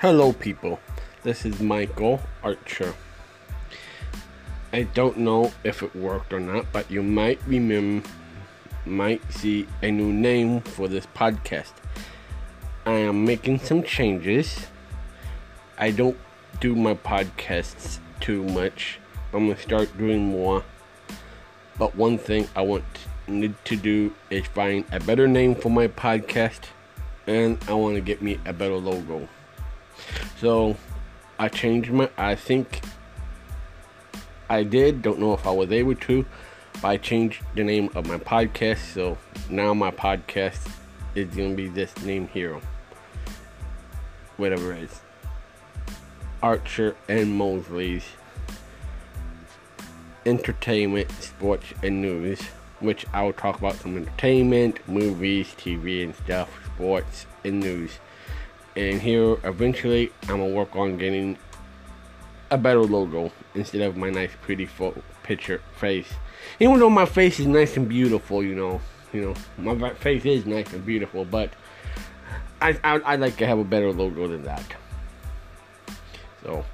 Hello, people. This is Michael Archer. I don't know if it worked or not, but you might remember, might see a new name for this podcast. I am making some changes. I don't do my podcasts too much. I'm gonna start doing more. But one thing I want need to do is find a better name for my podcast, and I want to get me a better logo. So I changed my. I think I did. Don't know if I was able to. But I changed the name of my podcast. So now my podcast is gonna be this name here. Whatever it is. Archer and Mosley's entertainment, sports, and news, which I will talk about some entertainment, movies, TV, and stuff, sports, and news. And here, eventually, I'm gonna work on getting a better logo instead of my nice, pretty fo- picture face. Even though my face is nice and beautiful, you know, you know, my face is nice and beautiful, but I I I like to have a better logo than that. So,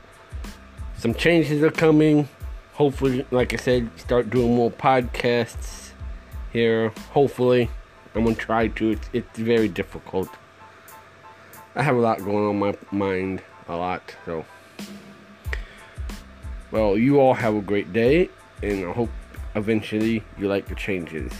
some changes are coming. Hopefully, like I said, start doing more podcasts here. Hopefully, I'm gonna try to. It's, it's very difficult. I have a lot going on my mind, a lot. So, well, you all have a great day, and I hope eventually you like the changes.